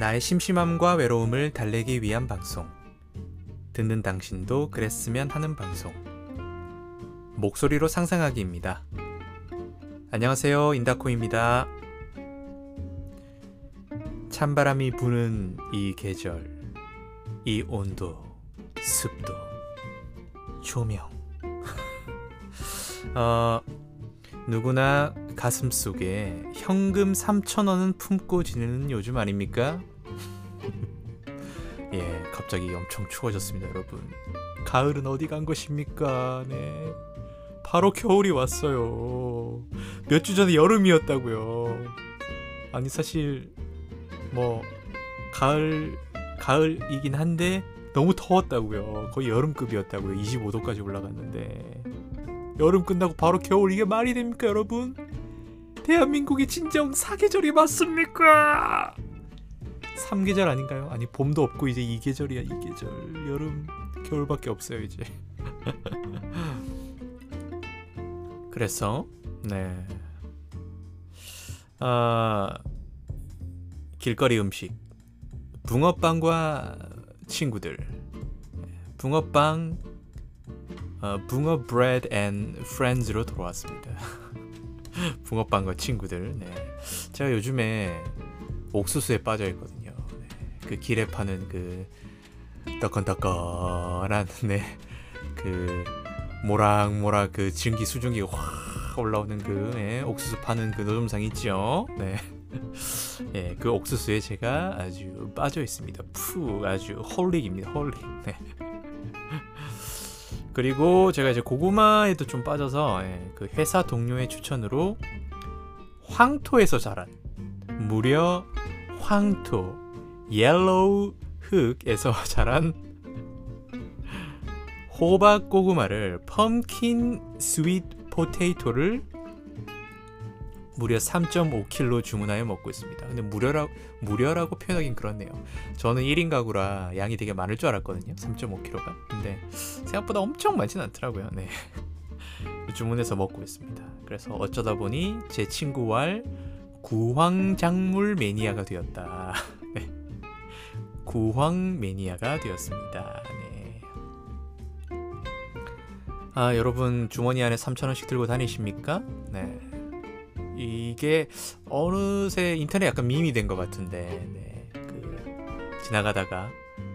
나의 심심함과 외로움을 달래기 위한 방송. 듣는 당신도 그랬으면 하는 방송. 목소리로 상상하기입니다. 안녕하세요. 인다코입니다. 찬바람이 부는 이 계절, 이 온도, 습도, 조명. 어, 누구나 가슴 속에 현금 3천원은 품고 지내는 요즘 아닙니까? 예, 갑자기 엄청 추워졌습니다, 여러분. 가을은 어디 간 것입니까? 네. 바로 겨울이 왔어요. 몇 주 전에 여름이었다고요. 아니 사실 뭐 가을 가을이긴 한데 너무 더웠다고요. 거의 여름급이었다고요. 25도까지 올라갔는데 여름 끝나고 바로 겨울 이게 말이 됩니까, 여러분? 대한민국이 진정 사계절이 맞습니까? 3계절 아닌가요? 아니 봄도 없고 이제 2계절이야 2계절. 여름 겨울밖에 없어요 이제. 그래서 네. 아, 길거리 음식. 붕어빵과 친구들. 붕어빵 어, 붕어 bread and friends로 돌아왔습니다 붕어빵과 친구들 네. 제가 요즘에 옥수수에 빠져 있거든요 네. 그 길에 파는 그 따끈따끈한 네. 그 모락모락 그 증기 수증기가 확 올라오는 그 예, 옥수수 파는 그 노점상 있죠. 네. 예, 그 옥수수에 제가 아주 빠져 있습니다. 푸 아주 holic입니다. holic. 네. 그리고 제가 이제 고구마에도 좀 빠져서 예, 그 회사 동료의 추천으로 황토에서 자란 무려 황토 yellow 흙에서 자란 호박 고구마를 pumpkin sweet potato를 무려 3.5kg 주문하여 먹고 있습니다. 근데 무려라, 무려라고 표현하긴 그렇네요. 저는 1인 가구라 양이 되게 많을 줄 알았거든요. 3.5kg가. 근데 생각보다 엄청 많진 않더라고요. 네. 주문해서 먹고 있습니다. 그래서 어쩌다 보니 제 친구와 구황작물 매니아가 되었다. 네. 구황 매니아가 되었습니다. 네. 아, 여러분 주머니 안에 3,000원씩 들고 다니십니까? 네. 이게 어느새 인터넷 약간 밈이 된 것 같은데 네, 그 지나가다가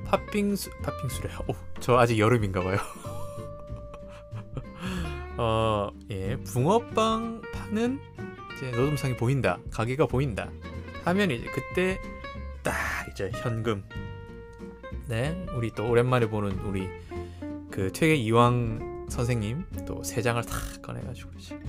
팥빙수 팥빙수래. 오, 저 아직 여름인가 봐요. 어, 예, 붕어빵 파는 이제 노점상이 보인다. 가게가 보인다. 하면 이제 그때 딱 이제 현금. 네, 우리 또 오랜만에 보는 우리 그 퇴계 이왕 선생님 또 세 장을 탁 꺼내가지고 이제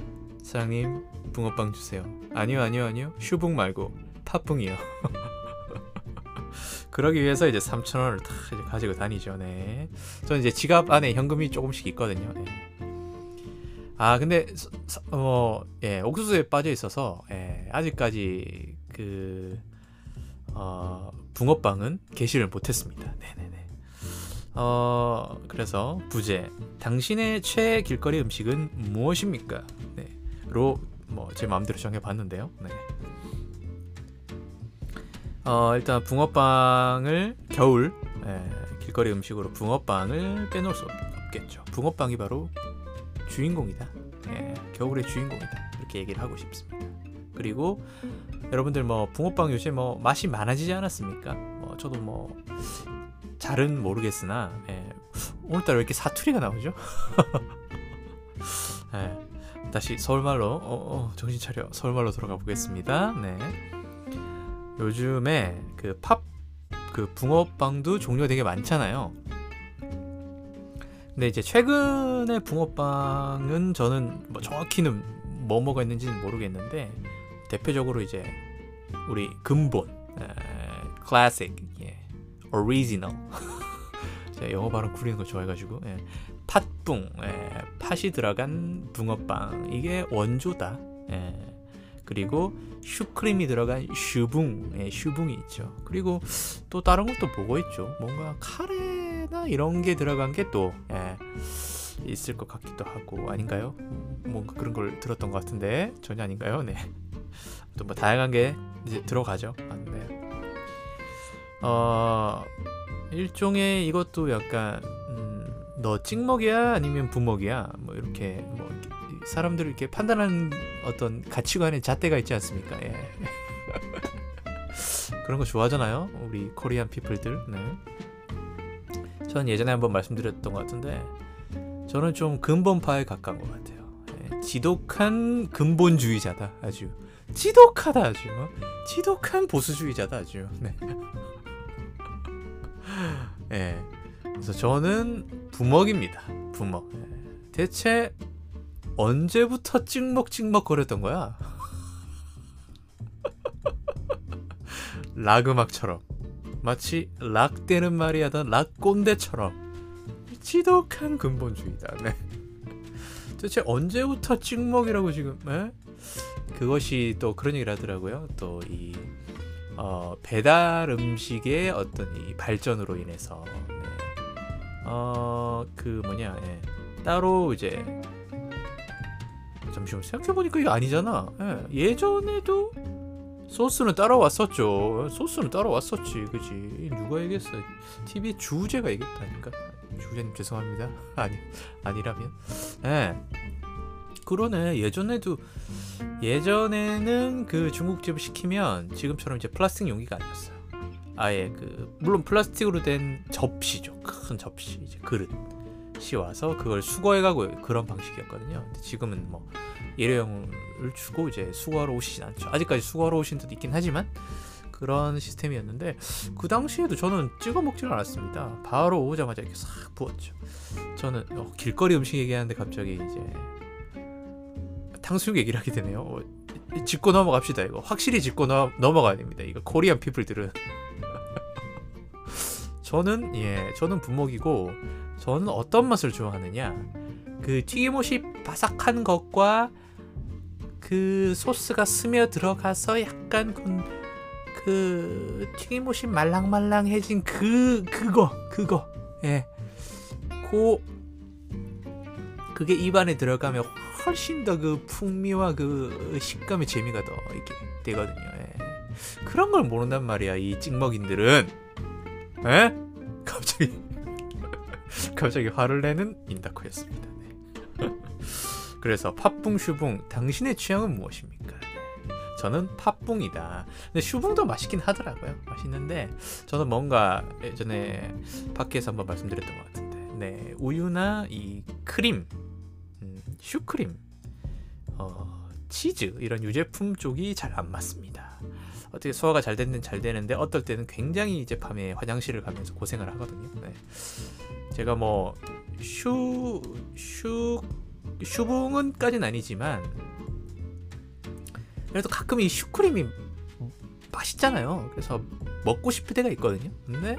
사장님 붕어빵 주세요. 아니요 아니요 아니요 슈붕 말고 팥붕이요. 그러기 위해서 이제 3천 원을 다 이제 가지고 다니죠. 네. 저는 이제 지갑 안에 현금이 조금씩 있거든요. 네. 아 근데 어, 예, 옥수수에 빠져 있어서 예, 아직까지 그 어, 붕어빵은 게시를 못했습니다. 네네네. 어 그래서 부제 당신의 최애 길거리 음식은 무엇입니까? 네. 로뭐 제 마음대로 정해봤는데요. 네. 어 일단 붕어빵을 겨울 예, 길거리 음식으로 붕어빵을 빼놓을 수 없겠죠. 붕어빵이 바로 주인공이다. 예, 겨울의 주인공이다. 이렇게 얘기를 하고 싶습니다. 그리고 여러분들 뭐 붕어빵 요새 뭐 맛이 많아지지 않았습니까? 뭐 저도 뭐 잘은 모르겠으나 예, 오늘따라 왜 이렇게 사투리가 나오죠? 예, 다시 서울말로 어, 어, 정신 차려 서울말로 돌아가 보겠습니다. 네. 요즘에 그 팝 그 붕어빵도 종류가 되게 많잖아요. 근데 이제 최근에 붕어빵은 저는 뭐 정확히는 뭐 뭐가 있는지는 모르겠는데 대표적으로 이제 우리 근본, 에, 클래식, 예, 오리지널. 제가 영어 발음 구리는 거 좋아해가지고 예, 팥붕, 예, 팥이 들어간 붕어빵 이게 원조다. 예. 그리고 슈크림이 들어간 슈붕, 예, 슈붕이 있죠. 그리고 또 다른 것도 보고 있죠. 뭔가 카레나 이런 게 들어간 게 또 예, 있을 것 같기도 하고 아닌가요? 뭔가 그런 걸 들었던 것 같은데 전혀 아닌가요? 네. 또 뭐 다양한 게 이제 들어가죠. 아, 네. 어 일종의 이것도 약간 음, 너 찍먹이야 아니면 부먹이야 뭐 이렇게 뭐 사람들을 이렇게 판단하는 어떤 가치관의 잣대가 있지 않습니까? 예. 그런 거 좋아하잖아요. 우리 코리안 피플들. 네. 전 예전에 한번 말씀드렸던 것 같은데 저는 좀 근본파에 가까운 것 같아요. 예. 지독한 근본주의자다. 아주 지독하다 아주. 어? 지독한 보수주의자다 아주. 네. 예. 그래서 저는 부먹입니다. 부먹. 예. 대체 언제부터 찍먹찍먹 거렸던 거야? 락 음악처럼 마치 락대는 말이 하던 락꼰대처럼 지독한 근본주의다. 네. 대체 언제부터 찍먹이라고 지금? 네? 그것이 또 그런 얘기를 하더라고요. 또이 어, 배달 음식의 어떤 이 발전으로 인해서 네. 어 그 뭐냐 예. 따로 이제 잠시만 생각해보니까 이거 아니잖아. 예. 예전에도 소스는 따라왔었죠. 소스는 따라왔었지 그지? 누가 얘기했어? TV 주제가 얘기했다니까. 주제님 죄송합니다. 아니 아니라면. 예. 그러네. 예전에도 예전에는 그 중국집을 시키면 지금처럼 이제 플라스틱 용기가 아니었어요 아예 그 물론 플라스틱으로 된 접시죠. 큰 접시 이제 그릇이 와서 그걸 수거해가고 그런 방식이었거든요. 근데 지금은 뭐 일회용을 주고 이제 수거하러 오시진 않죠. 아직까지 수거하러 오신 듯 있긴 하지만 그런 시스템이었는데 그 당시에도 저는 찍어 먹지는 않았습니다. 바로 오자마자 이렇게 싹 부었죠. 저는 어, 길거리 음식 얘기하는데 갑자기 이제 탕수육 얘기를 하게 되네요. 어, 짚고 넘어갑시다 이거 확실히 짚고 넘, 넘어가야 됩니다. 이거 코리안 피플들은 저는 예 저는 분목이고 저는 어떤 맛을 좋아하느냐 그 튀김옷이 바삭한 것과 그 소스가 스며 들어가서 약간 그, 그 튀김옷이 말랑말랑해진 그 그거 그거 예. 고 그게 입안에 들어가면 훨씬 더 그 풍미와 그 식감의 재미가 더 이렇게 되거든요. 예. 그런 걸 모른단 말이야 이 찍먹인들은. 에? 갑자기 갑자기 화를 내는 인다코였습니다. 네. 그래서 팥붕 슈붕 당신의 취향은 무엇입니까? 네. 저는 팥붕이다. 근데 슈붕도 맛있긴 하더라고요. 맛있는데 저는 뭔가 예전에 밖에서 한번 말씀드렸던 것 같은데, 네 우유나 이 크림 슈크림, 어, 치즈 이런 유제품 쪽이 잘 안 맞습니다. 어떻게 소화가 잘 되는 잘 되는데 어떨 때는 굉장히 이제 밤에 화장실을 가면서 고생을 하거든요. 네. 제가 뭐 슈, 슈, 슈붕은까지는 아니지만 그래도 가끔 이 슈크림이 맛있잖아요. 그래서 먹고 싶을 때가 있거든요. 근데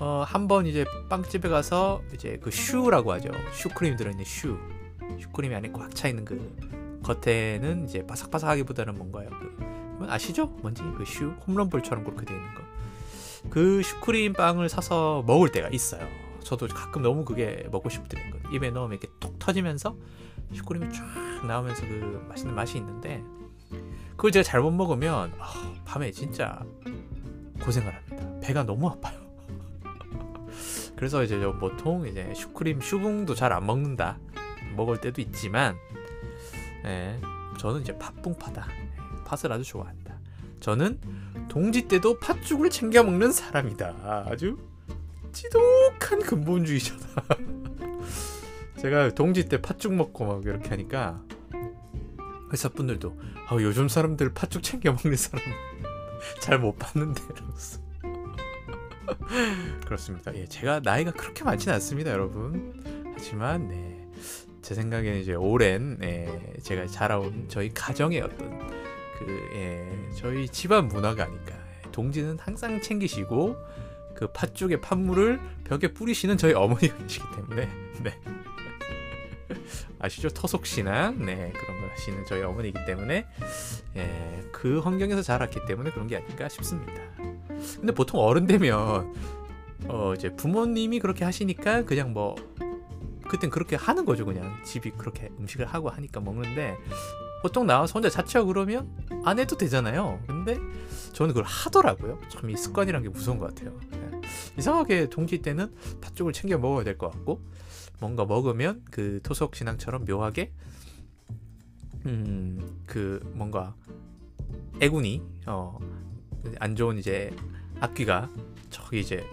어, 한 번 이제 빵집에 가서 이제 그 슈라고 하죠. 슈크림 들어있는 슈. 슈크림이 안에 꽉 차 있는 그 겉에는 이제 바삭바삭하기보다는 뭔가요? 그 아시죠? 뭔지 그 슈 홈런볼처럼 그렇게 되어 있는 거. 그 슈크림 빵을 사서 먹을 때가 있어요. 저도 가끔 너무 그게 먹고 싶더라는 거. 입에 넣으면 이렇게 톡 터지면서 슈크림이 쫙 나오면서 그 맛있는 맛이 있는데 그걸 제가 잘못 먹으면 어, 밤에 진짜 고생을 합니다. 배가 너무 아파요. 그래서 이제 보통 이제 슈크림 슈붕도 잘 안 먹는다. 먹을 때도 있지만 예, 저는 이제 팥붕파다. 예, 팥을 아주 좋아한다. 저는 동지 때도 팥죽을 챙겨 먹는 사람이다. 아주 지독한 근본주의자다. 제가 동지 때 팥죽 먹고 막 이렇게 하니까 회사 분들도 아, 요즘 사람들 팥죽 챙겨 먹는 사람 잘 못 봤는데. 이러면서 그렇습니다. 예, 제가 나이가 그렇게 많지는 않습니다, 여러분. 하지만 네, 제 생각에는 이제 오랜 예, 제가 자라온 저희 가정의 어떤 그 예, 저희 집안 문화가 아닐까. 동지는 항상 챙기시고 그 팥죽의 팥물을 벽에 뿌리시는 저희 어머니가 계시기 때문에 네. 아시죠? 터속신앙 네 그런 걸 하시는 저희 어머니이기 때문에 예, 그 환경에서 자랐기 때문에 그런 게 아닐까 싶습니다. 근데 보통 어른 되면 어 이제 부모님이 그렇게 하시니까 그냥 뭐 그땐 그렇게 하는 거죠 그냥 집이 그렇게 음식을 하고 하니까 먹는데 보통 나와서 혼자 자취하고 그러면 안 해도 되잖아요. 근데 저는 그걸 하더라고요. 참 이 습관이란 게 무서운 것 같아요. 네. 이상하게 동지 때는 팥죽을 챙겨 먹어야 될 것 같고 뭔가 먹으면 그 토속 신앙처럼 묘하게 음 그 뭔가 애군이 어 안 좋은 이제 악귀가 저기 이제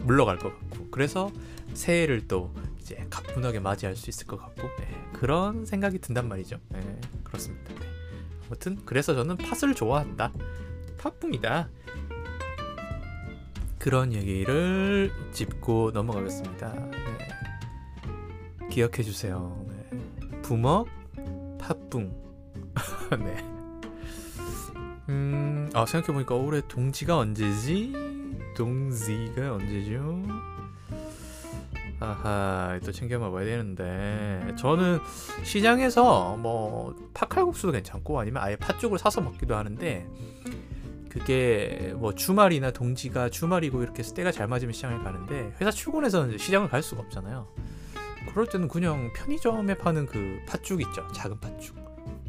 물러갈 것 같고 그래서 새해를 또 이제 가뿐하게 맞이할 수 있을 것 같고 네, 그런 생각이 든단 말이죠. 네, 그렇습니다. 네. 아무튼 그래서 저는 팥을 좋아한다. 팥붕이다. 그런 얘기를 짚고 넘어가겠습니다. 네. 기억해 주세요. 네. 부먹, 팥붕. 네. 음, 아 생각해 보니까 올해 동지가 언제지? 동지가 언제죠? 아하 또 챙겨 먹어야 되는데 저는 시장에서 뭐 팥칼국수도 괜찮고 아니면 아예 팥죽을 사서 먹기도 하는데 그게 뭐 주말이나 동지가 주말이고 이렇게 때가 잘 맞으면 시장을 가는데 회사 출근해서는 시장을 갈 수가 없잖아요. 그럴 때는 그냥 편의점에 파는 그 팥죽 있죠. 작은 팥죽.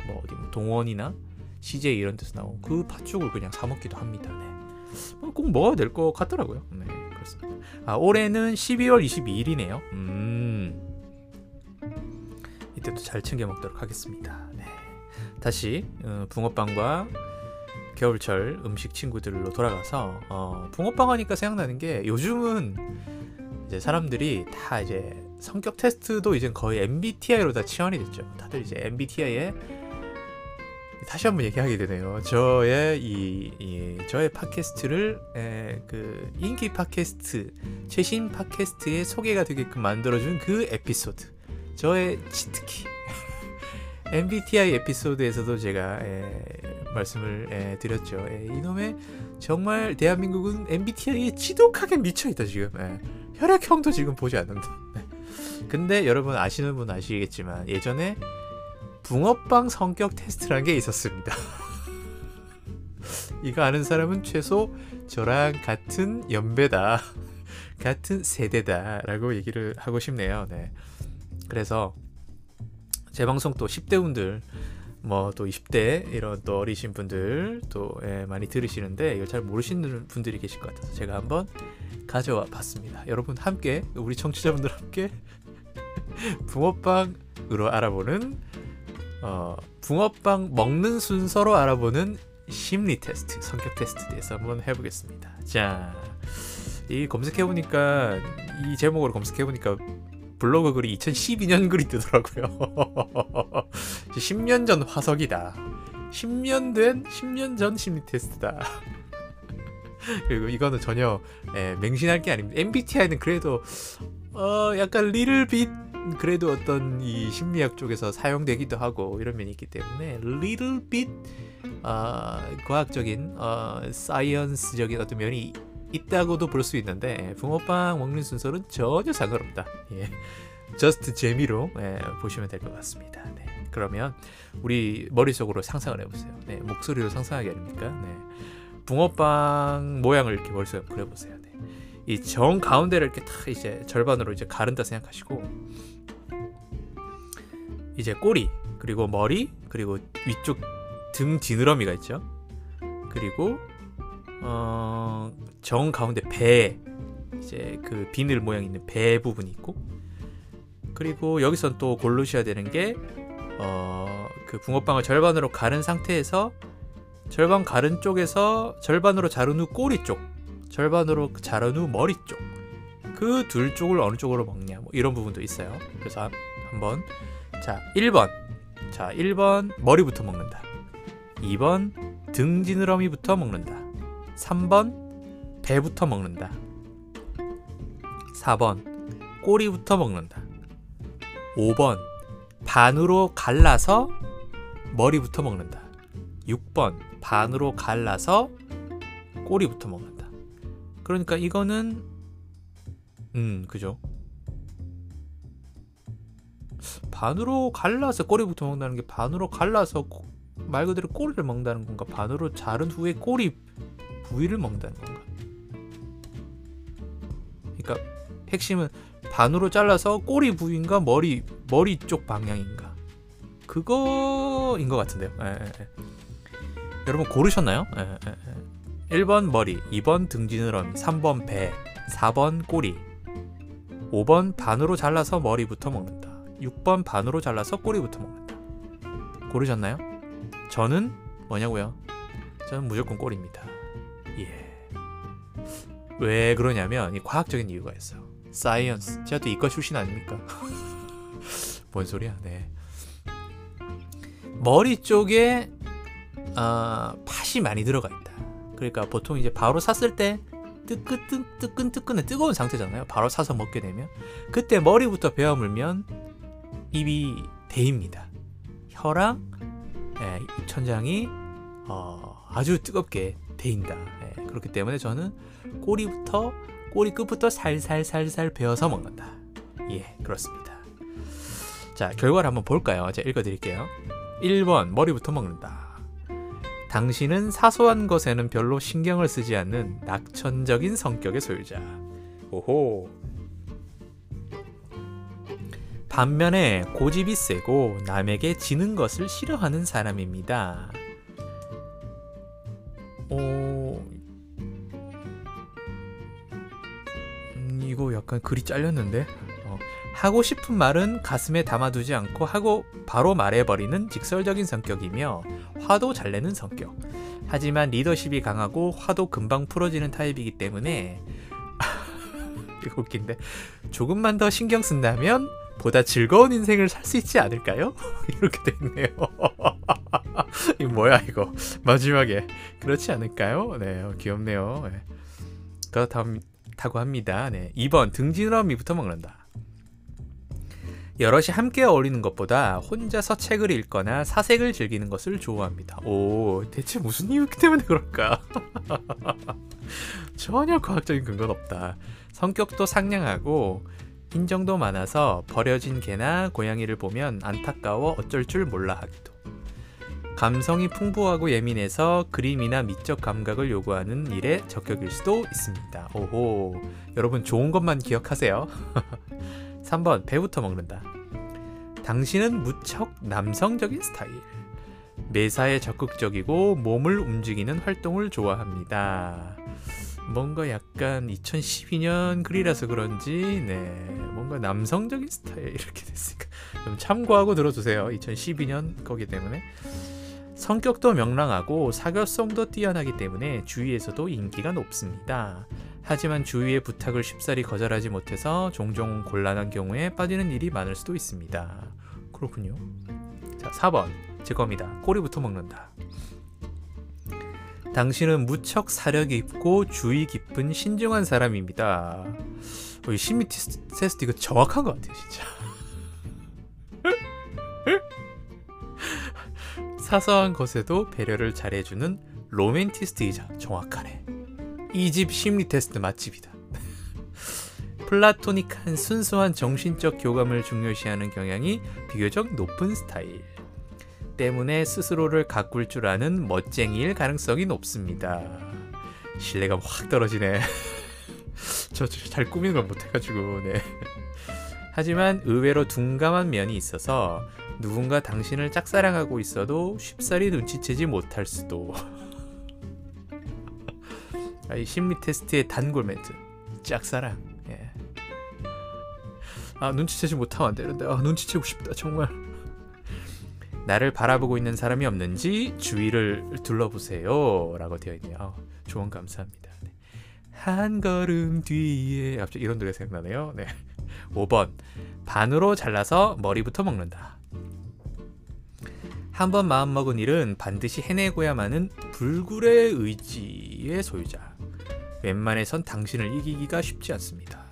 뭐 어디 뭐 동원이나 CJ 이런 데서 나온 그 팥죽을 그냥 사 먹기도 합니다. 네. 뭐꼭 먹어야 될 것 같더라고요. 네, 그렇습니다. 아, 올해는 12월 22일이네요. 음. 이때도 잘 챙겨 먹도록 하겠습니다. 네. 다시 어, 붕어빵과 겨울철 음식 친구들로 돌아가서 어, 붕어빵 하니까 생각나는 게 요즘은 이제 사람들이 다 이제 성격 테스트도 이제 거의 MBTI로 다 치환이 됐죠. 다들 이제 MBTI에 다시 한번 얘기하게 되네요. 저의 이, 이 저의 팟캐스트를 에, 그 인기 팟캐스트 최신 팟캐스트에 소개가 되게끔 만들어준 그 에피소드 저의 치트키 MBTI 에피소드에서도 제가 에, 말씀을 에, 드렸죠. 에, 이놈의 정말 대한민국은 MBTI에 지독하게 미쳐 있다 지금. 에, 혈액형도 지금 보지 않는다. 네. 근데 여러분 아시는 분 아시겠지만 예전에 붕어빵 성격 테스트라는 게 있었습니다. 이거 아는 사람은 최소 저랑 같은 연배다. 같은 세대다 라고 얘기를 하고 싶네요. 네. 그래서 제 방송 또 10대 분들 뭐 또 20대 이런 또 어리신 분들 또 예, 많이 들으시는데 이걸 잘 모르시는 분들이 계실 것 같아서 제가 한번 가져와 봤습니다. 여러분 함께 우리 청취자분들 함께 붕어빵으로 알아보는 어, 붕어빵 먹는 순서로 알아보는 심리 테스트, 성격 테스트에 대해서 한번 해보겠습니다. 자, 이 검색해보니까, 이 제목으로 검색해보니까 블로그 글이 2012년 글이 뜨더라고요. 10년 전 화석이다. 10년 된, 10년 전 심리 테스트다. 그리고 이거는 전혀 예, 맹신할 게 아닙니다. MBTI는 그래도 어 약간 리를 빛 그래도 어떤 이 심리학 쪽에서 사용되기도 하고 이런 면이 있기 때문에 little bit 어, 과학적인 어, 사이언스적인 어떤 면이 있다고도 볼 수 있는데 붕어빵 먹는 순서는 전혀 상관없다. 예. just 재미로 예, 보시면 될 것 같습니다. 네. 그러면 우리 머릿속으로 상상을 해보세요. 네. 목소리로 상상하기 아닙니까? 네. 붕어빵 모양을 이렇게 머릿속에 그려보세요. 네. 이정 가운데를 이렇게 탁 이제 절반으로 이제 가른다 생각하시고 이제 꼬리 그리고 머리 그리고 위쪽 등 지느러미가 있죠. 그리고 어, 정 가운데 배 이제 그 비늘 모양 있는 배 부분이 있고 그리고 여기선 또 고르셔야 되는 게 어, 그 붕어빵을 절반으로 가른 상태에서 절반 가른 쪽에서 절반으로 자른 후 꼬리 쪽 절반으로 자른 후 머리 쪽 그 둘 쪽을 어느 쪽으로 먹냐 뭐 이런 부분도 있어요. 그래서 한번 자, 1번. 자, 1번 머리부터 먹는다. 2번 등 지느러미부터 먹는다. 3번 배부터 먹는다. 4번 꼬리부터 먹는다. 5번 반으로 갈라서 머리부터 먹는다. 6번 반으로 갈라서 꼬리부터 먹는다. 그러니까 이거는 음, 그죠? 반으로 갈라서 꼬리부터 먹는다는 게 반으로 갈라서 말 그대로 꼬리를 먹는다는 건가? 반으로 자른 후에 꼬리 부위를 먹는다는 건가? 그러니까 핵심은 반으로 잘라서 꼬리 부위인가 머리 머리 쪽 방향인가? 그거 이거인 것 같은데요. 예, 예, 예. 여러분 고르셨나요? 예. 1번 머리, 2번 등지느러미, 3번 배, 4번 꼬리, 5번 반으로 잘라서 머리부터 먹는다. 6번 반으로 잘라서 꼬리부터 먹는다. 고르셨나요? 저는 뭐냐고요? 저는 무조건 꼬리입니다. 예. 왜 그러냐면 이 과학적인 이유가 있어요. science. 제가 또 이과 출신 아닙니까? 뭔 소리야? 네. 머리 쪽에 어, 팥이 많이 들어가 있다. 그러니까 보통 이제 바로 샀을 때 뜨끈뜨, 뜨끈 뜨끈한 뜨거운 상태잖아요. 바로 사서 먹게 되면 그때 머리부터 베어 물면 입이 데입니다. 혀랑 예, 입천장이 어, 아주 뜨겁게 데인다. 예, 그렇기 때문에 저는 꼬리부터 꼬리 끝부터 살살살살 베어서 먹는다. 예, 그렇습니다. 자, 결과를 한번 볼까요? 제가 읽어드릴게요. 1번 머리부터 먹는다. 당신은 사소한 것에는 별로 신경을 쓰지 않는 낙천적인 성격의 소유자. 오호. 반면에 고집이 세고 남에게 지는 것을 싫어하는 사람입니다. 어... 음, 이거 약간 글이 잘렸는데 어, 하고 싶은 말은 가슴에 담아두지 않고 하고 바로 말해버리는 직설적인 성격이며 화도 잘 내는 성격. 하지만 리더십이 강하고 화도 금방 풀어지는 타입이기 때문에 이거 웃긴데 조금만 더 신경 쓴다면 보다 즐거운 인생을 살 수 있지 않을까요? 이렇게 돼 있네요. 이 뭐야 이거 마지막에 그렇지 않을까요? 네 어, 귀엽네요. 네. 그렇다고 합니다. 네 2번 등지러미부터 먹는다. 여럿이 함께 어울리는 것보다 혼자서 책을 읽거나 사색을 즐기는 것을 좋아합니다. 오, 대체 무슨 이유 때문에 그럴까? 전혀 과학적인 근거는 없다. 성격도 상냥하고 인정도 많아서 버려진 개나 고양이를 보면 안타까워 어쩔 줄 몰라 하기도. 감성이 풍부하고 예민해서 그림이나 미적 감각을 요구하는 일에 적격일 수도 있습니다. 오호. 여러분 좋은 것만 기억하세요. 3번 배부터 먹는다. 당신은 무척 남성적인 스타일. 매사에 적극적이고 몸을 움직이는 활동을 좋아합니다. 뭔가 약간 2012년 글이라서 그런지 네 뭔가 남성적인 스타일 이렇게 됐으니까 좀 참고하고 들어주세요. 2012년 거기 때문에. 성격도 명랑하고 사교성도 뛰어나기 때문에 주위에서도 인기가 높습니다. 하지만 주위의 부탁을 쉽사리 거절하지 못해서 종종 곤란한 경우에 빠지는 일이 많을 수도 있습니다. 그렇군요. 자 4번. 제 겁니다. 꼬리부터 먹는다 당신은 무척 사려 깊고 주의 깊은 신중한 사람입니다. 어, 심리 테스트 이거 정확한 것 같아요, 진짜. 사소한 것에도 배려를 잘해주는 로맨티스트이자 정확하네. 이 집 심리 테스트 맛집이다. 플라토닉한 순수한 정신적 교감을 중요시하는 경향이 비교적 높은 스타일. 때문에 스스로를 가꿀 줄 아는 멋쟁이일 가능성이 높습니다. 신뢰감 확 떨어지네. 저 잘 꾸미는 걸 못해가지고, 네. 하지만 의외로 둔감한 면이 있어서 누군가 당신을 짝사랑하고 있어도 쉽사리 눈치채지 못할 수도. 아, 이 심리 테스트의 단골 멘트. 짝사랑. 예. 아 눈치채지 못하면 안 되는데 아 눈치채고 싶다 정말. 나를 바라보고 있는 사람이 없는지 주위를 둘러보세요. 라고 되어 있네요. 아, 조언 감사합니다. 네. 한 걸음 뒤에 갑자기 이런 노래 생각나네요. 네. 5번 반으로 잘라서 머리부터 먹는다. 한 번 마음먹은 일은 반드시 해내고야만 하는 불굴의 의지의 소유자. 웬만해선 당신을 이기기가 쉽지 않습니다.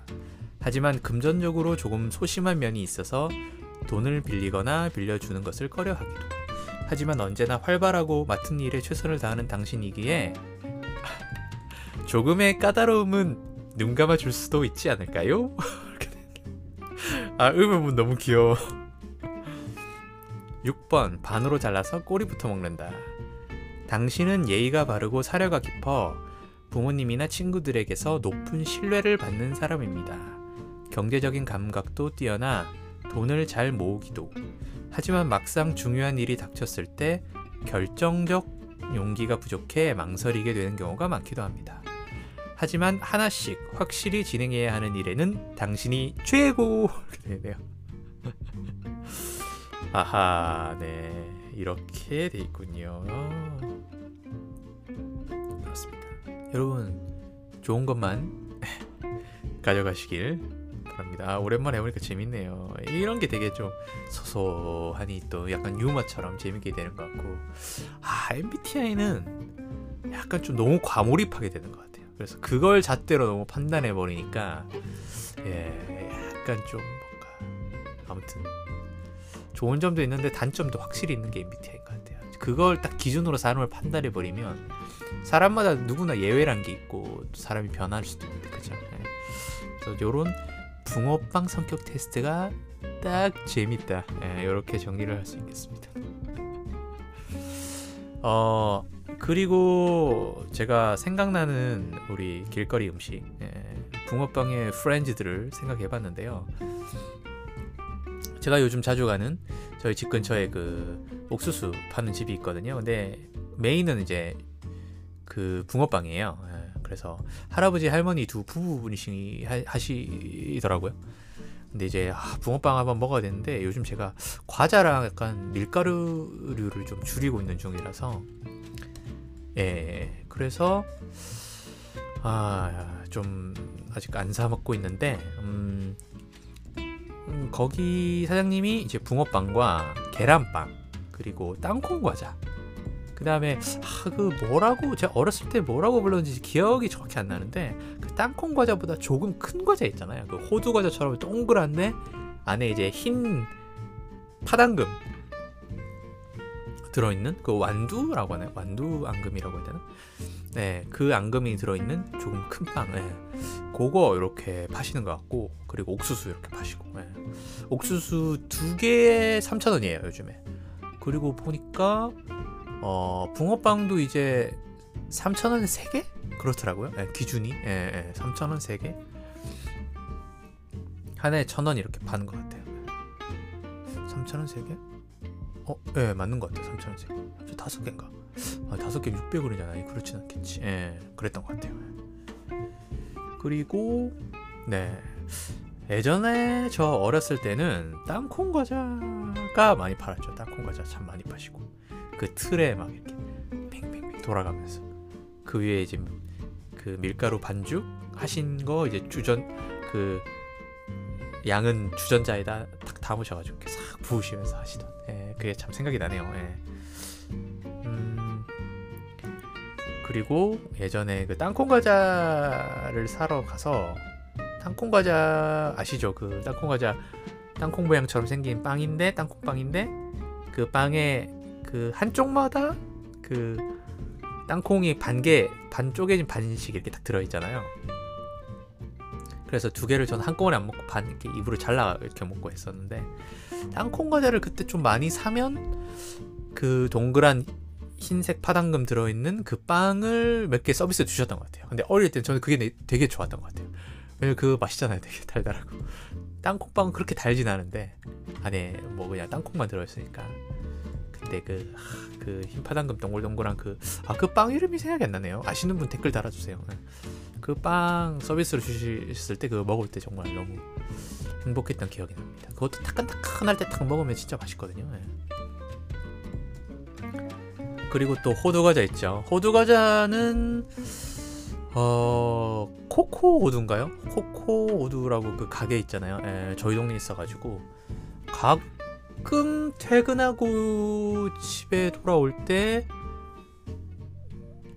하지만 금전적으로 조금 소심한 면이 있어서 돈을 빌리거나 빌려주는 것을 꺼려하기도. 하지만 언제나 활발하고 맡은 일에 최선을 다하는 당신이기에 조금의 까다로움은 눈 감아 줄 수도 있지 않을까요? 아, 의문문 너무 귀여워. 6번 반으로 잘라서 꼬리부터 먹는다. 당신은 예의가 바르고 사려가 깊어 부모님이나 친구들에게서 높은 신뢰를 받는 사람입니다. 경제적인 감각도 뛰어나 돈을 잘 모으기도 하지만 막상 중요한 일이 닥쳤을 때 결정적 용기가 부족해 망설이게 되는 경우가 많기도 합니다. 하지만 하나씩 확실히 진행해야 하는 일에는 당신이 최고 이렇게 되네요. 아하, 네 이렇게 돼 있군요. 그렇습니다. 여러분 좋은 것만 가져가시길 바랍니다. 아, 오랜만에 해보니까 재밌네요. 이런 게 되게 좀 소소하니 또 약간 유머처럼 재밌게 되는 것 같고 아 MBTI는 약간 좀 너무 과몰입하게 되는 것 같아요. 그래서 그걸 잣대로 너무 판단해 버리니까 예 약간 좀 뭔가 아무튼 좋은 점도 있는데 단점도 확실히 있는 게 MBTI인 것 같아요. 그걸 딱 기준으로 사람을 판단해 버리면 사람마다 누구나 예외란 게 있고 사람이 변할 수도 있는데 그죠? 네. 그래서 요런 붕어빵 성격 테스트가 딱 재밌다. 예, 이렇게 정리를 할 수 있겠습니다. 어 그리고 제가 생각나는 우리 길거리 음식 예, 붕어빵의 프렌즈들을 생각해봤는데요. 제가 요즘 자주 가는 저희 집 근처에 그 옥수수 파는 집이 있거든요. 근데 메인은 이제 그 붕어빵이에요. 예, 그래서 할아버지 할머니 두 부부분이시 하시더라고요. 근데 이제 아, 붕어빵 한번 먹어야 되는데 요즘 제가 과자랑 약간 밀가루류를 좀 줄이고 있는 중이라서. 예. 그래서 아 좀 아직 안 사 먹고 있는데 음, 음, 거기 사장님이 이제 붕어빵과 계란빵 그리고 땅콩 과자 그 다음에 아, 그 뭐라고 제가 어렸을 때 뭐라고 불렀는지 기억이 정확히 안 나는데 그 땅콩 과자보다 조금 큰 과자 있잖아요. 그 호두 과자처럼 동그란데 안에 이제 흰 파당금 들어있는 그 완두라고 하나요? 완두 앙금이라고 해야 되나? 네, 그 앙금이 들어있는 조금 큰 빵. 네. 그거 이렇게 파시는 것 같고 그리고 옥수수 이렇게 파시고 네. 옥수수 두 개에 3,000원이에요 요즘에. 그리고 보니까 어, 붕어빵도 이제 3,000원에 3개? 그렇더라고요. 예, 기준이. 예, 예, 3,000원 3개. 하나에 1,000원 이렇게 파는 것 같아요. 3,000원 3개? 어, 예, 맞는 것 같아요. 3,000원 3개. 저 다섯 개인가? 아, 다섯 개 600원이잖아요. 그렇진 않겠지. 예, 그랬던 것 같아요. 그리고 네. 예전에 저 어렸을 때는 땅콩 과자가 많이 팔았죠. 땅콩 과자 참 많이 파시고. 그 틀에 막 이렇게 팽팽팽 돌아가면서 그 위에 이제 그 밀가루 반죽 하신 거 이제 주전 그 양은 주전자에다 탁 담으셔가지고 이렇게 싹 부으시면서 하시던 예, 그게 참 생각이 나네요. 예. 음, 그리고 예전에 그 땅콩 과자를 사러 가서 땅콩 과자 아시죠? 그 땅콩 과자 땅콩 모양처럼 생긴 빵인데 땅콩 빵인데 그 빵에 그 한쪽마다 그 땅콩이 반 개 반 쪼개진 반씩 이렇게 딱 들어 있잖아요. 그래서 두 개를 저는 한꺼번에 안 먹고 반 이렇게 입으로 잘라 이렇게 먹고 했었는데 땅콩 과자를 그때 좀 많이 사면 그 동그란 흰색 파당금 들어있는 그 빵을 몇 개 서비스 주셨던 것 같아요. 근데 어릴 때 저는 그게 되게 좋았던 것 같아요. 왜냐면 그 맛있잖아요. 되게 달달하고. 땅콩빵은 그렇게 달진 않은데 안에 뭐 그냥 땅콩만 들어있으니까 때그그 흰파당금 동글동글한 그 아 그 빵 이름이 생각이 안 나네요. 아시는 분 댓글 달아주세요. 네. 그빵 서비스로 주셨을 때 그거 먹을 때 정말 너무 행복했던 기억이 납니다. 그것도 따끈따끈할 때 딱 먹으면 진짜 맛있거든요. 네. 그리고 또 호두 과자 있죠. 호두 과자는 어 코코 오두인가요? 코코 오두라고 그 가게 있잖아요. 예, 저희 동네에 있어가지고 각 가끔 퇴근하고 집에 돌아올 때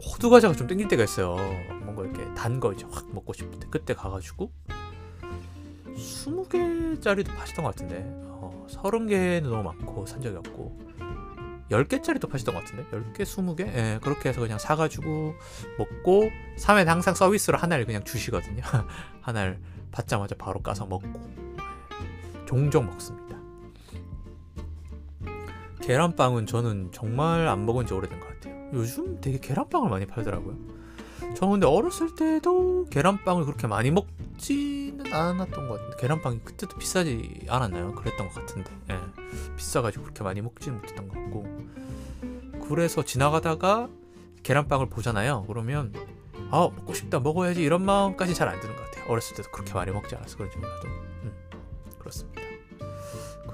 호두 과자가 좀 땡길 때가 있어요. 뭔가 이렇게 단 거 이제 확 먹고 싶을 때 그때 가가지고 20개짜리도 파시던 것 같은데 어, 30개는 너무 많고 산 적이 없고 10개짜리도 파시던 것 같은데 10개, 20개? 예, 그렇게 해서 그냥 사가지고 먹고 3회 항상 서비스로 하나를 그냥 주시거든요. 하나를 받자마자 바로 까서 먹고 종종 먹습니다. 계란빵은 저는 정말 안 먹은 지 오래된 것 같아요. 요즘 되게 계란빵을 많이 팔더라고요. 저는 근데 어렸을 때도 계란빵을 그렇게 많이 먹지는 않았던 것 같은데 계란빵이 그때도 비싸지 않았나요? 그랬던 것 같은데. 예. 비싸가지고 그렇게 많이 먹지는 못했던 것 같고 그래서 지나가다가 계란빵을 보잖아요. 그러면 아 먹고 싶다 먹어야지 이런 마음까지 잘 안 드는 것 같아요. 어렸을 때도 그렇게 많이 먹지 않아서 그런지 몰라도.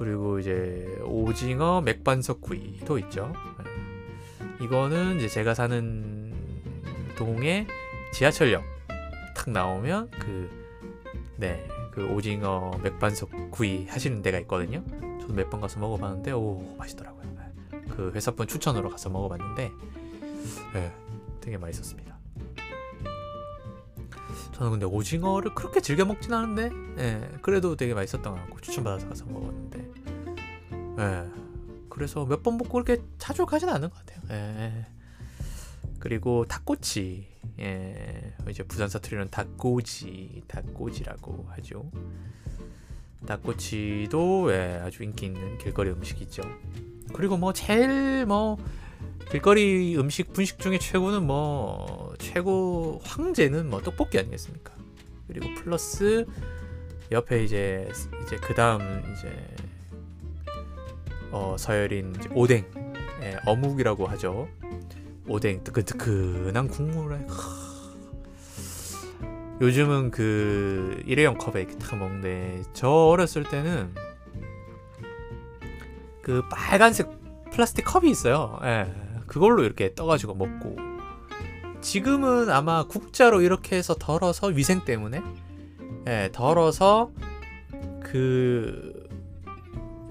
그리고 이제 오징어 맥반석 구이도 있죠. 네. 이거는 이제 제가 사는 동에 지하철역 탁 나오면 그 네, 그 오징어 맥반석 구이 하시는 데가 있거든요. 저도 몇 번 가서 먹어봤는데 오 맛있더라고요. 네. 그 회사분 추천으로 가서 먹어봤는데 네, 되게 맛있었습니다. 저는 근데 오징어를 그렇게 즐겨 먹진 않은데 예, 그래도 되게 맛있었던 것 같고 추천받아서 가서 먹었는데 예, 그래서 몇 번 먹고 그렇게 자주 가진 않은 것 같아요. 예. 그리고 닭꼬치 예, 이제 부산 사투리는 닭꼬지 닭꼬지라고 하죠. 닭꼬치도 예, 아주 인기 있는 길거리 음식이죠. 그리고 뭐 제일 뭐 길거리 음식 분식 중에 최고는 뭐 최고 황제는 뭐 떡볶이 아니겠습니까? 그리고 플러스 옆에 이제 이제 그 다음 이제 어 서열인 이제 오뎅 예, 어묵이라고 하죠. 오뎅 뜨끈뜨끈한 국물에 요즘은 그 일회용 컵에 이렇게 딱 먹는데 저 어렸을 때는 그 빨간색 플라스틱 컵이 있어요. 예. 그걸로 이렇게 떠가지고 먹고. 지금은 아마 국자로 이렇게 해서 덜어서 위생 때문에 예, 덜어서 그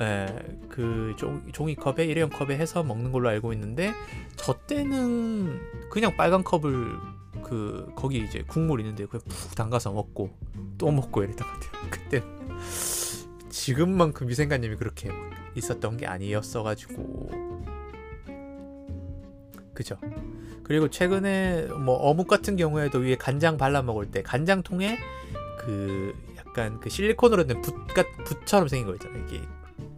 예, 그 종, 종이컵에 일회용 컵에 해서 먹는 걸로 알고 있는데 저 때는 그냥 빨간 컵을 그 거기 이제 국물 있는데 그냥 푹 담가서 먹고 또 먹고 이랬던 것 같아요. 그때 지금만큼 위생관념이 그렇게 있었던 게 아니었어가지고 그죠. 그리고 최근에 뭐 어묵 같은 경우에도 위에 간장 발라 먹을 때 간장통에 그 약간 그 실리콘으로 된 붓, 붓처럼 생긴 거 있잖아요. 이게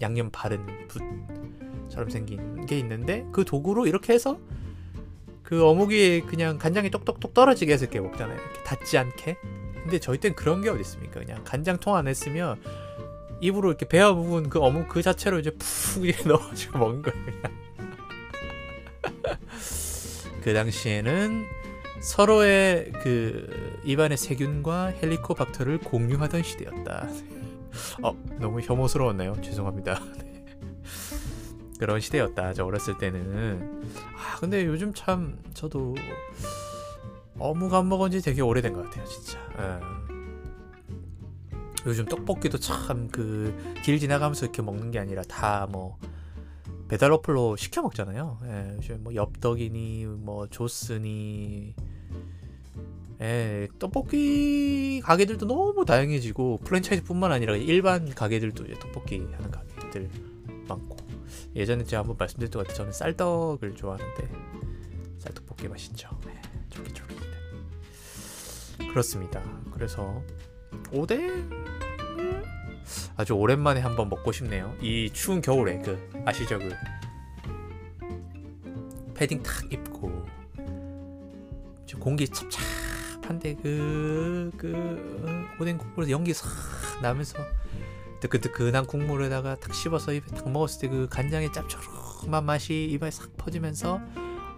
양념 바른 붓처럼 생긴 게 있는데 그 도구로 이렇게 해서 그 어묵이 그냥 간장이 똑똑똑 떨어지게 해서 이렇게 먹잖아요. 이렇게 닿지 않게. 근데 저희 땐 그런 게 어디 있습니까? 그냥 간장통 안에 쓰면 입으로 이렇게 베어 부분 그 어묵 그 자체로 이제 푹 이렇게 넣어가지고 먹는 거예요. 그냥. 그 당시에는 서로의 그 입안의 세균과 헬리코박터를 공유하던 시대였다. 어, 너무 혐오스러웠나요? 죄송합니다. 네. 그런 시대였다. 저 어렸을 때는. 아, 근데 요즘 참 저도 어묵 안 먹은 지 되게 오래된 것 같아요, 진짜. 예. 요즘 떡볶이도 참 그 길 지나가면서 이렇게 먹는 게 아니라 다 뭐 배달 어플로 시켜 먹잖아요. 예, 요즘 뭐 엽떡이니 뭐 조스니 예, 떡볶이 가게들도 너무 다양해지고 프랜차이즈뿐만 아니라 일반 가게들도 이제 떡볶이 하는 가게들 많고 예전에 제가 한번 말씀드렸던 것 같아요. 저는 쌀떡을 좋아하는데 쌀떡볶이 맛있죠. 네, 쫄깃쫄깃. 그렇습니다. 그래서 오뎅 아주 오랜만에 한번 먹고 싶네요. 이 추운 겨울에 그 아시죠 그 패딩 탁 입고 공기 찹찹한데 그그 그 오뎅 국물에서 연기 싹 나면서 뜨끈뜨끈한 국물에다가 탁 씹어서 입에 탁 먹었을 때 그 간장의 짭조름한 맛이 입에 싹 퍼지면서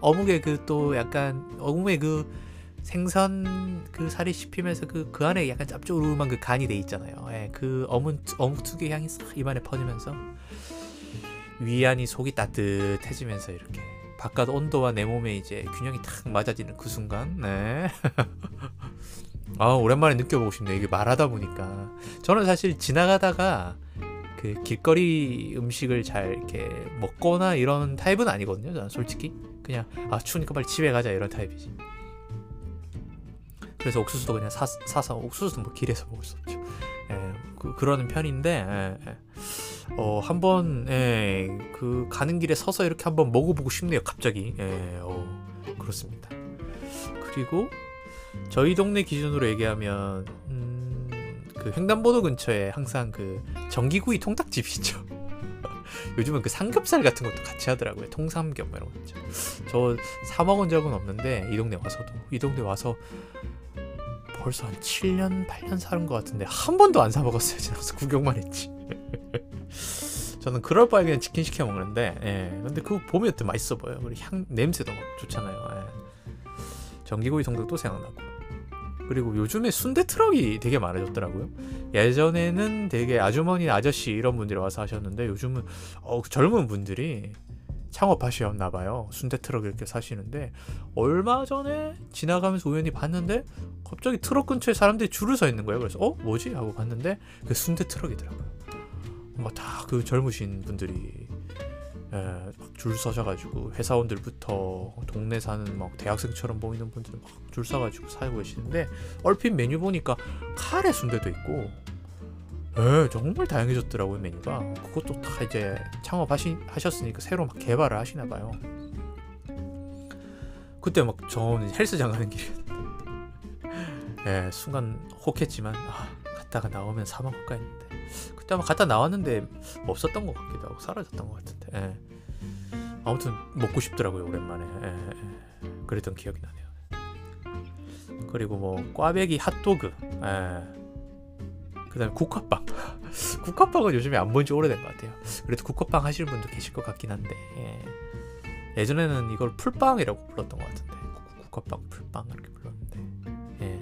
어묵의 그 또 약간 어묵의 그 생선 그 살이 씹히면서 그, 그 안에 약간 짭조름한 그 간이 돼 있잖아요. 예, 그 어묵, 어묵 특유의 향이 싹 입안에 퍼지면서 위안이 속이 따뜻해지면서 이렇게 바깥 온도와 내 몸에 이제 균형이 탁 맞아지는 그 순간, 네. 아, 오랜만에 느껴보고 싶네. 이게 말하다 보니까. 저는 사실 지나가다가 그 길거리 음식을 잘 이렇게 먹거나 이런 타입은 아니거든요. 저는 솔직히. 그냥, 아, 추우니까 빨리 집에 가자 이런 타입이지. 그래서 옥수수도 그냥 사, 사서 옥수수도 뭐 길에서 먹을 수 없죠. 예, 그, 그러는 편인데 예, 예. 어, 한번 예, 그 가는 길에 서서 이렇게 한번 먹어보고 싶네요. 갑자기. 예, 어, 그렇습니다. 그리고 저희 동네 기준으로 얘기하면 음, 그 횡단보도 근처에 항상 그 전기구이 통닭집이 있죠. 요즘은 그 삼겹살 같은 것도 같이 하더라고요. 통삼겹 이런 거 있죠. 저 사 먹은 적은 없는데 이 동네 와서도 이 동네 와서 벌써 한 7년, 8년 살은 것 같은데 한 번도 안 사 먹었어요. 지나서 구경만 했지. 저는 그럴 바에 그냥 치킨 시켜 먹는데 예. 근데 그거 보면 또 맛있어 보여요. 그리고 향 냄새도 막 좋잖아요. 예. 전기구이 성격도 생각나고. 그리고 요즘에 순대 트럭이 되게 많아졌더라고요. 예전에는 되게 아주머니, 아저씨 이런 분들이 와서 하셨는데 요즘은 어, 그 젊은 분들이 창업하셨나 봐요. 순대 트럭 이렇게 사시는데 얼마 전에 지나가면서 우연히 봤는데 갑자기 트럭 근처에 사람들이 줄을 서 있는 거예요. 그래서 어 뭐지 하고 봤는데 그 순대 트럭이더라고요. 막다 그 젊으신 분들이 예, 줄 서셔가지고 회사원들부터 동네 사는 막 대학생처럼 보이는 분들 막 줄 서가지고 사고 계시는데 얼핏 메뉴 보니까 카레 순대도 있고 예, 정말 다양해졌더라고요 메뉴가. 그것도 다 이제 창업하셨으니까 새로 막 개발을 하시나 봐요. 그때 막 저는 헬스장 가는 길이었는데 예, 순간 혹했지만 아, 갔다가 나오면 사 먹을까 했는데. 그때 아마 갔다 나왔는데 없었던 것 같기도 하고 사라졌던 것 같은데. 예. 아무튼 먹고 싶더라고요 오랜만에. 예, 예. 그랬던 기억이 나네요. 그리고 뭐 꽈배기 핫도그. 예. 그 다음에 국화빵 국화빵은 요즘에 안 본 지 오래된 것 같아요 그래도 국화빵 하시는 분도 계실 것 같긴 한데 예. 전에는 이걸 풀빵이라고 불렀던 것 같은데 국화빵 풀빵 이렇게 불렀는데 예.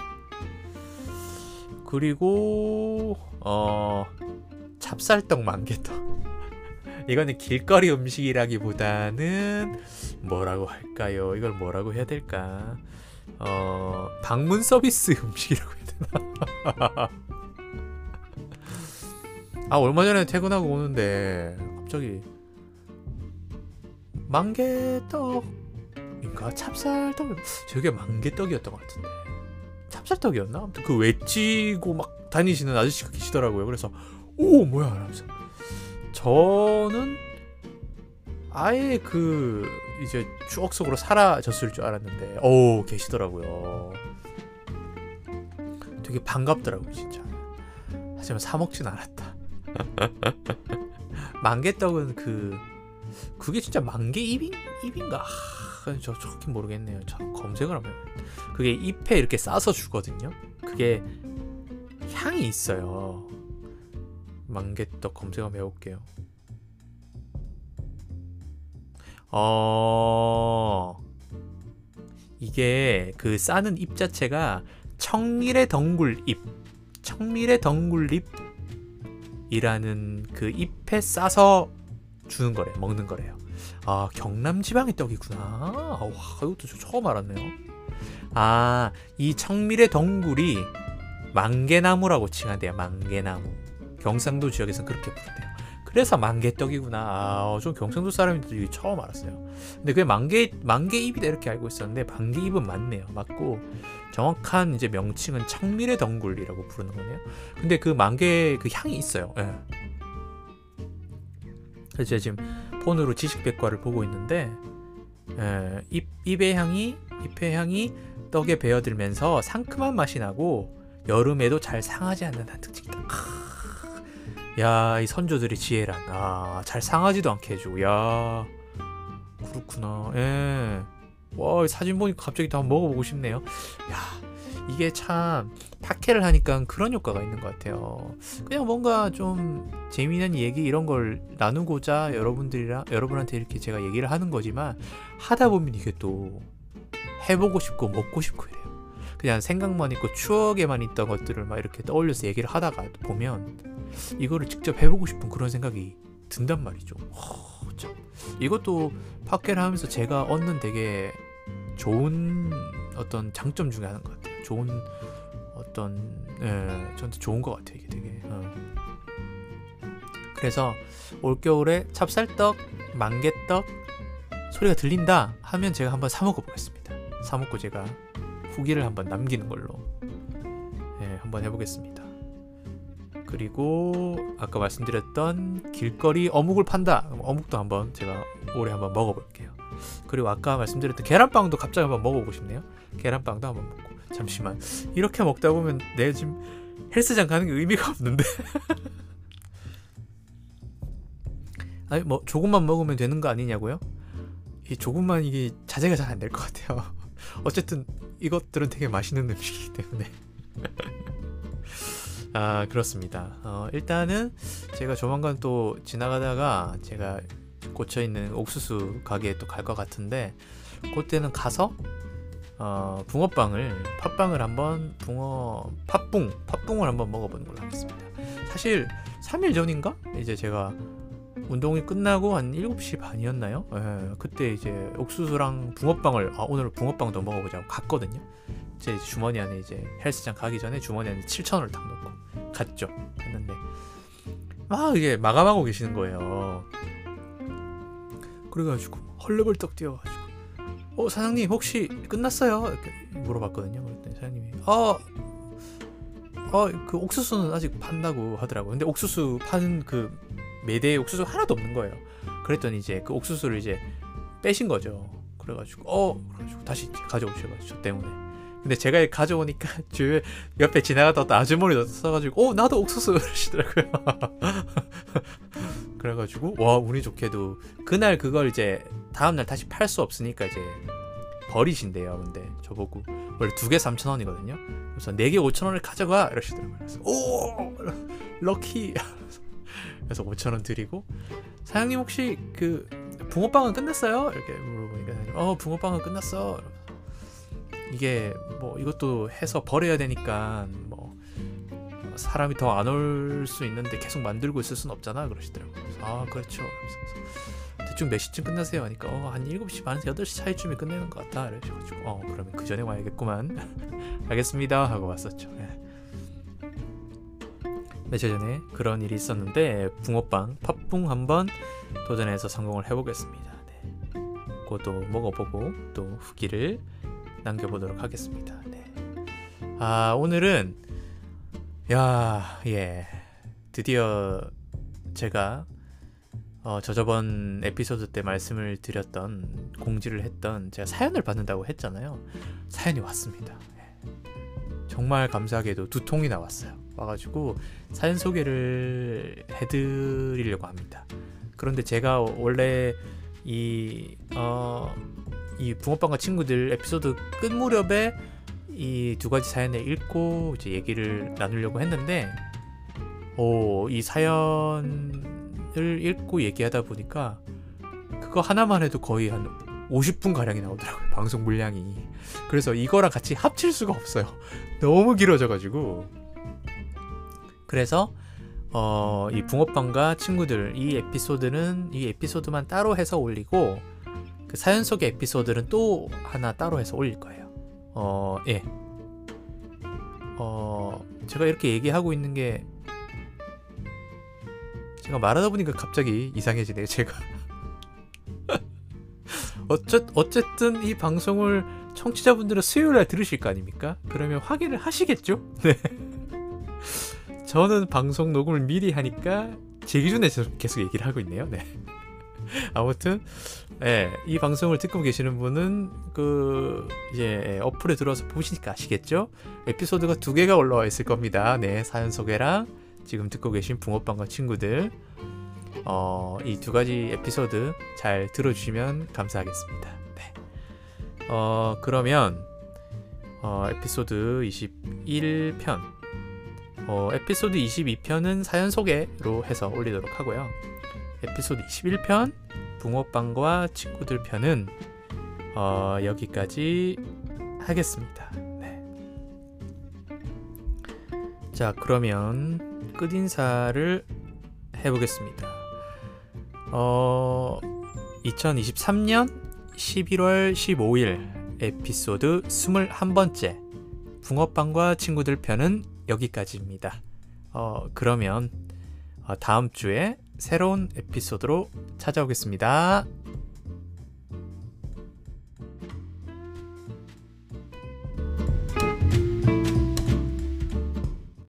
그리고 어 찹쌀떡 만개떡 이거는 길거리 음식이라기보다는 뭐라고 할까요? 이걸 뭐라고 해야 될까? 어 방문 서비스 음식이라고 해야 되나? 아 얼마 전에 퇴근하고 오는데 갑자기 만개떡인가 찹쌀떡 저게 만개떡이었던 것 같은데 찹쌀떡이었나? 아무튼 그 외치고 막 다니시는 아저씨가 계시더라고요. 그래서 오 뭐야 하면서 저는 아예 그 이제 추억 속으로 사라졌을 줄 알았는데 오 계시더라고요. 되게 반갑더라고요 진짜. 하지만 사 먹진 않았다. 만개떡은 그 그게 진짜 만개 잎인 잎인가? 아, 저 정확히 모르겠네요. 저 검색을 하면 그게 잎에 이렇게 싸서 주거든요. 그게 향이 있어요. 만개떡 검색 한번 해볼게요. 어 이게 그 싸는 잎 자체가 청밀의 덩굴잎, 청밀의 덩굴잎 이라는 그 잎에 싸서 주는 거래 먹는 거래요. 아 경남 지방의 떡이구나. 와 이것도 저 처음 알았네요. 아 이 청밀의 덩굴이 만개나무라고 칭한대요. 만개나무. 경상도 지역에서는 그렇게 부른대요. 그래서 만개떡이구나. 아, 좀 경상도 사람들이 처음 알았어요. 근데 그게 만개 만개잎이다 이렇게 알고 있었는데 만개잎은 맞네요. 맞고 정확한 이제 명칭은 청밀의 덩굴이라고 부르는 거네요. 근데 그 만개 그 향이 있어요. 예. 그래서 제가 지금 폰으로 지식백과를 보고 있는데 예, 잎, 잎의 향이 잎의 향이 떡에 배어들면서 상큼한 맛이 나고 여름에도 잘 상하지 않는다는 특징이 있다. 야, 이 선조들의 지혜란. 아, 잘 상하지도 않게 해주고. 야, 그렇구나. 예. 와 사진 보니까 갑자기 또 한번 먹어보고 싶네요. 야 이게 참 팟캐를 하니까 그런 효과가 있는 것 같아요. 그냥 뭔가 좀 재미있는 얘기 이런 걸 나누고자 여러분들이랑 여러분한테 이렇게 제가 얘기를 하는 거지만 하다 보면 이게 또 해보고 싶고 먹고 싶고 이래요. 그냥 생각만 있고 추억에만 있던 것들을 막 이렇게 떠올려서 얘기를 하다가 보면 이거를 직접 해보고 싶은 그런 생각이 든단 말이죠. 허, 참. 이것도 팟캐를 하면서 제가 얻는 되게 좋은 어떤 장점 중에 하나인 것 같아요. 좋은 어떤 예, 저한테 좋은 것 같아요. 이게 되게. 어. 그래서 올겨울에 찹쌀떡, 만개떡 소리가 들린다 하면 제가 한번 사 먹어 보겠습니다. 사 먹고 제가 후기를 한번 남기는 걸로 예, 한번 해보겠습니다. 그리고 아까 말씀드렸던 길거리 어묵을 판다. 어묵도 한번 제가 올해 한번 먹어볼게요. 그리고 아까 말씀드렸던 계란빵도 갑자기 한번 먹어보고 싶네요. 계란빵도 한번 먹고. 잠시만. 이렇게 먹다 보면 내 지금 헬스장 가는 게 의미가 없는데. 아니 뭐 조금만 먹으면 되는 거 아니냐고요? 이 조금만 이게 자제가 잘 안 될 것 같아요. 어쨌든 이것들은 되게 맛있는 음식이기 때문에. 아 그렇습니다. 어, 일단은 제가 조만간 또 지나가다가 제가 꽂혀 있는 옥수수 가게에 또 갈 것 같은데 그때는 가서 어, 붕어빵을 팥빵을 한번 붕어 팥붕 팥붕을 한번 먹어보는 걸로 하겠습니다. 사실 3일 전인가 이제 제가 운동이 끝나고 한 7시 반이었나요? 예, 그때 이제 옥수수랑 붕어빵을 아 오늘 붕어빵도 먹어보자고 갔거든요. 제 주머니 안에 이제 헬스장 가기 전에 주머니 안에 7천 원을 딱 넣고 갔죠. 갔는데 막 이게 마감하고 계시는 거예요. 그래가지고 헐레벌떡 뛰어가지고 어 사장님 혹시 끝났어요? 이렇게 물어봤거든요. 그랬더니 사장님이 어, 어, 그 옥수수는 아직 판다고 하더라고. 근데 옥수수 파는 그 매대에 옥수수 하나도 없는 거예요. 그랬더니 이제 그 옥수수를 이제 빼신 거죠. 그래가지고 어, 그래가지고 다시 가져오셔가지고 저 때문에. 근데 제가 가져오니까 주위에 옆에 지나가다 또 아주머니 써가지고 어 나도 옥수수 그러시더라고요. 그래가지고 와 운이 좋게도 그날 그걸 이제 다음날 다시 팔 수 없으니까 이제 버리신대요. 근데 저보고 원래 두 개 3천 원이거든요. 그래서 네 개 5천 원을 가져가 이러시더라고요. 그래서 오 럭키. 그래서 5천 원 드리고 사장님 혹시 그 붕어빵은 끝났어요? 이렇게 물어보니까 어 붕어빵은 끝났어. 이게 뭐 이것도 해서 버려야 되니까 뭐 사람이 더 안 올 수 있는데 계속 만들고 있을 순 없잖아 그러시더라고요. 아 그렇죠. 그래서 대충 몇 시쯤 끝나세요? 하니까 어, 한 7시 반에서 8시 사이쯤에 끝내는 것 같다. 이러셔가지고 어 그러면 그 전에 와야겠구만. 알겠습니다 하고 왔었죠. 네. 며칠 전에 그런 일이 있었는데 붕어빵 팥붕 한번 도전해서 성공을 해보겠습니다. 네. 그것도 먹어보고 또 후기를 남겨보도록 하겠습니다. 네. 아 오늘은 야, 예. 드디어 제가 어, 저 저번 에피소드 때 말씀을 드렸던 공지를 했던 제가 사연을 받는다고 했잖아요. 사연이 왔습니다. 예. 정말 감사하게도 두 통이 나 왔어요. 와가지고 사연 소개를 해드리려고 합니다. 그런데 제가 원래 이, 어, 이 붕어빵과 친구들 에피소드 끝 무렵에 이 두 가지 사연을 읽고 이제 얘기를 나누려고 했는데, 오, 이 사연을 읽고 얘기하다 보니까 그거 하나만 해도 거의 한 50분 가량이 나오더라고요. 방송 물량이. 그래서 이거랑 같이 합칠 수가 없어요. 너무 길어져 가지고. 그래서 어, 이 붕어빵과 친구들 이 에피소드는 이 에피소드만 따로 해서 올리고 그 사연 속의 에피소드는 또 하나 따로 해서 올릴 거예요. 어, 예. 어, 제가 이렇게 얘기하고 있는 게 제가 말하다 보니까 갑자기 이상해지네요, 제가. 어쨌, 어쨌든 이 방송을 청취자분들은 수요일 날 들으실 거 아닙니까? 그러면 확인을 하시겠죠? 네. 저는 방송 녹음을 미리 하니까 제 기준에 계속 얘기를 하고 있네요. 네. 아무튼 예, 이 방송을 듣고 계시는 분은 그 이제 어플에 들어와서 보시니까 아시겠죠? 에피소드가 두 개가 올라와 있을 겁니다. 네, 사연 소개랑 지금 듣고 계신 붕어빵과 친구들 어, 이 두 가지 에피소드 잘 들어주시면 감사하겠습니다. 네. 어, 그러면 어, 에피소드 21편 어, 에피소드 22편은 사연 소개로 해서 올리도록 하고요. 에피소드 21편 붕어빵과 친구들 편은 어, 여기까지 하겠습니다. 네. 자 그러면 끝인사를 해보겠습니다. 어, 2023년 11월 15일 에피소드 21번째 붕어빵과 친구들 편은 여기까지입니다. 어, 그러면 어, 다음 주에 새로운 에피소드로 찾아오겠습니다.